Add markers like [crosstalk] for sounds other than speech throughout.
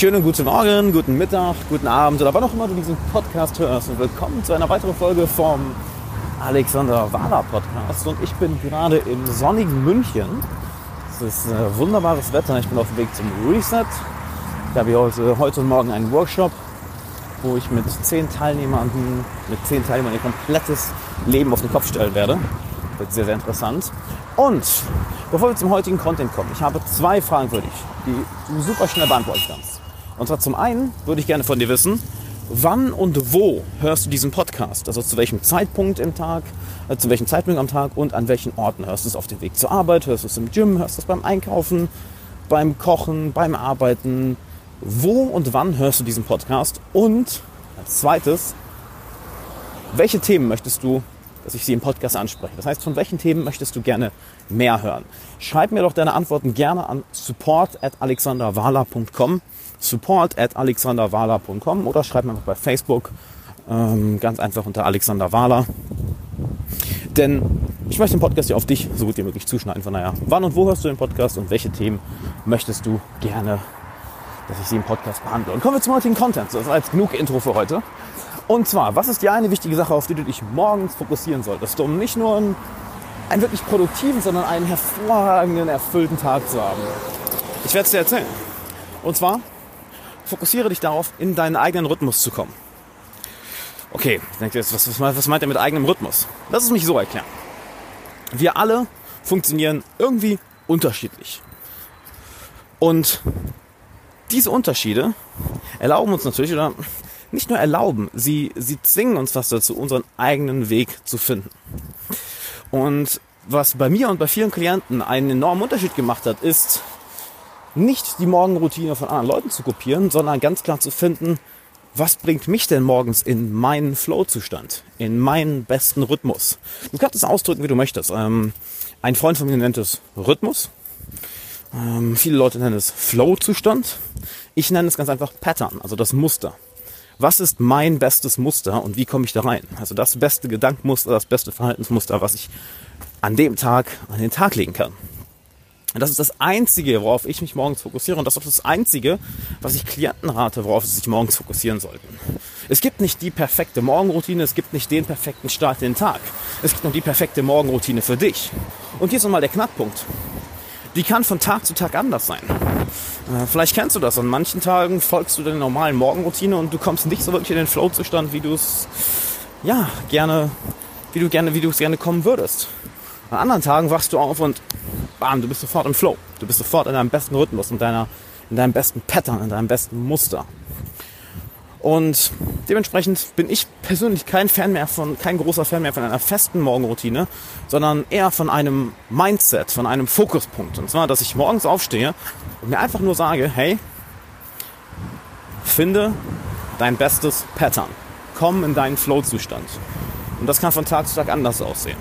schönen guten Morgen, guten Mittag, guten Abend oder wann auch immer du diesen Podcast hörst und willkommen zu einer weiteren Folge vom Alexander Wahler Podcast und ich bin gerade im sonnigen München. Es ist äh, wunderbares Wetter, ich bin auf dem Weg zum Reset. Ich habe heute, heute und morgen einen Workshop, wo ich mit zehn Teilnehmern, mit zehn Teilnehmern ihr komplettes Leben auf den Kopf stellen werde. Wird sehr, sehr interessant. Und bevor wir zum heutigen Content kommen, ich habe zwei Fragen für dich, die du super schnell beantworten kannst. Und zwar zum einen würde ich gerne von dir wissen, wann und wo hörst du diesen Podcast? Also zu welchem Zeitpunkt im Tag, äh, zu welchem Zeitpunkt am Tag und an welchen Orten hörst du es auf dem Weg zur Arbeit, hörst du es im Gym, hörst du es beim Einkaufen, beim Kochen, beim Arbeiten. Wo und wann hörst du diesen Podcast? Und als zweites, welche Themen möchtest du dass ich sie im Podcast anspreche. Das heißt, von welchen Themen möchtest du gerne mehr hören? Schreib mir doch deine Antworten gerne an support at alexanderwala.com support at alexanderwala.com oder schreib mir einfach bei Facebook ähm, ganz einfach unter Alexander Wahler. Denn ich möchte den Podcast ja auf dich so gut wie möglich zuschneiden. Von daher, wann und wo hörst du den Podcast und welche Themen möchtest du gerne, dass ich sie im Podcast behandle? Und kommen wir zum heutigen Content. Das war jetzt genug Intro für heute. Und zwar, was ist die eine wichtige Sache, auf die du dich morgens fokussieren solltest, um nicht nur einen, einen wirklich produktiven, sondern einen hervorragenden, erfüllten Tag zu haben? Ich werde es dir erzählen. Und zwar, fokussiere dich darauf, in deinen eigenen Rhythmus zu kommen. Okay, denkt jetzt, was, was meint er mit eigenem Rhythmus? Lass es mich so erklären. Wir alle funktionieren irgendwie unterschiedlich. Und diese Unterschiede erlauben uns natürlich, oder nicht nur erlauben, sie, sie zwingen uns fast dazu, unseren eigenen Weg zu finden. Und was bei mir und bei vielen Klienten einen enormen Unterschied gemacht hat, ist nicht die Morgenroutine von anderen Leuten zu kopieren, sondern ganz klar zu finden, was bringt mich denn morgens in meinen Flow-Zustand, in meinen besten Rhythmus. Du kannst es ausdrücken, wie du möchtest. Ähm, ein Freund von mir nennt es Rhythmus. Ähm, viele Leute nennen es Flow-Zustand. Ich nenne es ganz einfach Pattern, also das Muster was ist mein bestes Muster und wie komme ich da rein? Also das beste Gedankenmuster, das beste Verhaltensmuster, was ich an dem Tag an den Tag legen kann. Und das ist das Einzige, worauf ich mich morgens fokussiere. Und das ist das Einzige, was ich Klienten rate, worauf sie sich morgens fokussieren sollten. Es gibt nicht die perfekte Morgenroutine, es gibt nicht den perfekten Start in den Tag. Es gibt nur die perfekte Morgenroutine für dich. Und hier ist nochmal der Knackpunkt. Die kann von Tag zu Tag anders sein. Äh, vielleicht kennst du das. An manchen Tagen folgst du der normalen Morgenroutine und du kommst nicht so wirklich in den Flow-Zustand, wie du es ja gerne, wie du gerne, wie du es gerne kommen würdest. An anderen Tagen wachst du auf und bam, du bist sofort im Flow. Du bist sofort in deinem besten Rhythmus, in deiner, in deinem besten Pattern, in deinem besten Muster. Und dementsprechend bin ich persönlich kein Fan mehr von, kein großer Fan mehr von einer festen Morgenroutine, sondern eher von einem Mindset, von einem Fokuspunkt. Und zwar, dass ich morgens aufstehe und mir einfach nur sage, hey, finde dein bestes Pattern. Komm in deinen Flow-Zustand. Und das kann von Tag zu Tag anders aussehen.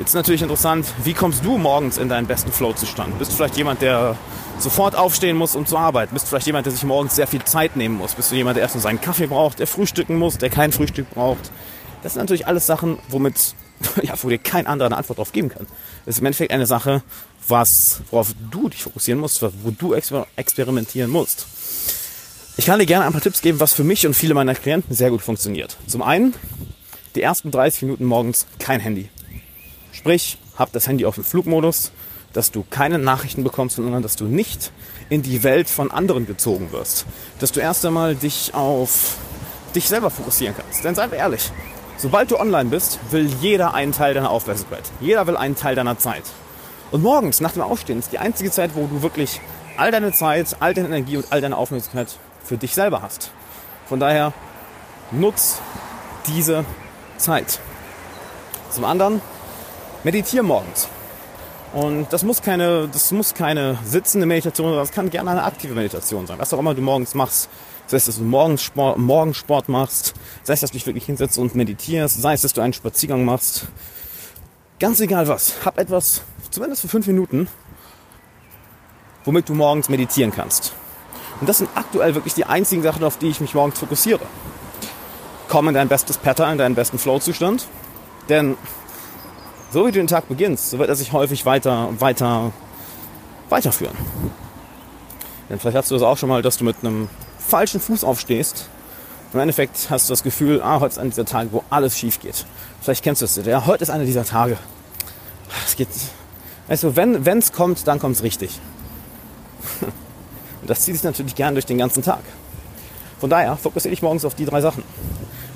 Jetzt ist natürlich interessant, wie kommst du morgens in deinen besten Flow-Zustand? Bist du vielleicht jemand, der sofort aufstehen muss, um zu arbeiten? Bist du vielleicht jemand, der sich morgens sehr viel Zeit nehmen muss? Bist du jemand, der erst nur seinen Kaffee braucht, der frühstücken muss, der kein Frühstück braucht? Das sind natürlich alles Sachen, womit, [laughs] ja, wo dir kein anderer eine Antwort darauf geben kann. Das ist im Endeffekt eine Sache, was, worauf du dich fokussieren musst, wo du exper experimentieren musst. Ich kann dir gerne ein paar Tipps geben, was für mich und viele meiner Klienten sehr gut funktioniert. Zum einen, die ersten 30 Minuten morgens kein Handy. Sprich, hab das Handy auf dem Flugmodus, dass du keine Nachrichten bekommst, sondern dass du nicht in die Welt von anderen gezogen wirst. Dass du erst einmal dich auf dich selber fokussieren kannst. Denn seien wir ehrlich, sobald du online bist, will jeder einen Teil deiner Aufmerksamkeit. Jeder will einen Teil deiner Zeit. Und morgens nach dem Aufstehen ist die einzige Zeit, wo du wirklich all deine Zeit, all deine Energie und all deine Aufmerksamkeit für dich selber hast. Von daher nutz diese Zeit. Zum anderen, meditiere morgens. Und das muss keine, das muss keine sitzende Meditation sein, das kann gerne eine aktive Meditation sein. Was auch immer du morgens machst. Sei es, dass du Morgensport, machst, sei es, dass du dich wirklich hinsetzt und meditierst, sei es, dass du einen Spaziergang machst. Ganz egal was. Hab etwas, zumindest für fünf Minuten, womit du morgens meditieren kannst. Und das sind aktuell wirklich die einzigen Sachen, auf die ich mich morgens fokussiere. Komm in dein bestes Pattern, in deinen besten Flow-Zustand. Denn so wie du den Tag beginnst, so wird er sich häufig weiter, weiter, weiterführen. Denn vielleicht hast du das auch schon mal, dass du mit einem falschen Fuß aufstehst. Im Endeffekt hast du das Gefühl, ah, heute ist einer dieser Tage, wo alles schief geht. Vielleicht kennst du es. Ja, heute ist einer dieser Tage. Es geht. Weißt du, wenn es kommt, dann kommt es richtig. [laughs] Und das zieht sich natürlich gern durch den ganzen Tag. Von daher fokussiere dich morgens auf die drei Sachen.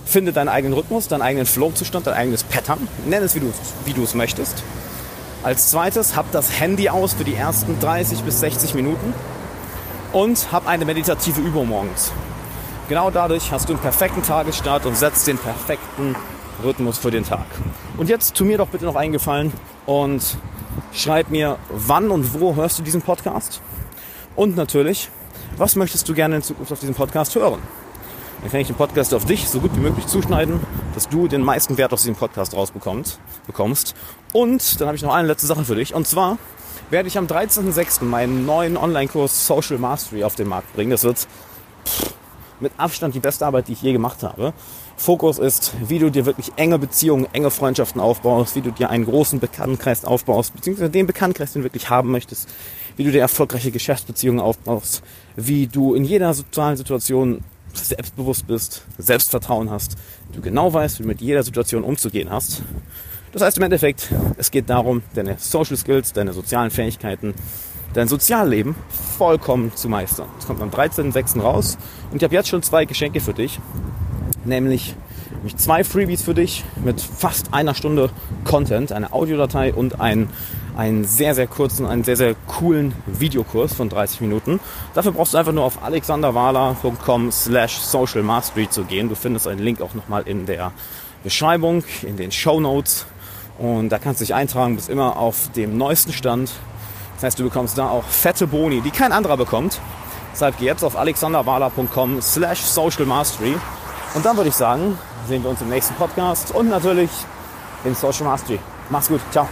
Finde deinen eigenen Rhythmus, deinen eigenen Flow-Zustand, dein eigenes Pattern. Nenn es, wie du, es möchtest. Als zweites, hab das Handy aus für die ersten 30 bis 60 Minuten und hab eine meditative Übung morgens. Genau dadurch hast du einen perfekten Tagesstart und setzt den perfekten Rhythmus für den Tag. Und jetzt tu mir doch bitte noch eingefallen und schreib mir, wann und wo hörst du diesen Podcast? Und natürlich, was möchtest du gerne in Zukunft auf diesem Podcast hören? Dann kann ich den Podcast auf dich so gut wie möglich zuschneiden, dass du den meisten Wert aus diesem Podcast rausbekommst. Bekommst. Und dann habe ich noch eine letzte Sache für dich. Und zwar werde ich am 13.06. meinen neuen Online-Kurs Social Mastery auf den Markt bringen. Das wird mit Abstand die beste Arbeit, die ich je gemacht habe. Fokus ist, wie du dir wirklich enge Beziehungen, enge Freundschaften aufbaust, wie du dir einen großen Bekanntenkreis aufbaust, beziehungsweise den Bekanntenkreis, den du wirklich haben möchtest, wie du dir erfolgreiche Geschäftsbeziehungen aufbaust, wie du in jeder sozialen Situation selbstbewusst bist, Selbstvertrauen hast, du genau weißt, wie du mit jeder Situation umzugehen hast. Das heißt im Endeffekt, es geht darum, deine Social Skills, deine sozialen Fähigkeiten, dein Sozialleben vollkommen zu meistern. Das kommt am 13.06. raus und ich habe jetzt schon zwei Geschenke für dich, nämlich zwei Freebies für dich mit fast einer Stunde Content, eine Audiodatei und ein einen sehr, sehr kurzen, einen sehr, sehr coolen Videokurs von 30 Minuten. Dafür brauchst du einfach nur auf alexanderwala.com slash social mastery zu gehen. Du findest einen Link auch nochmal in der Beschreibung, in den Show Notes. Und da kannst du dich eintragen, bist immer auf dem neuesten Stand. Das heißt, du bekommst da auch fette Boni, die kein anderer bekommt. Deshalb geh jetzt auf alexanderwala.com slash social mastery. Und dann würde ich sagen, sehen wir uns im nächsten Podcast und natürlich in Social Mastery. Mach's gut. Ciao.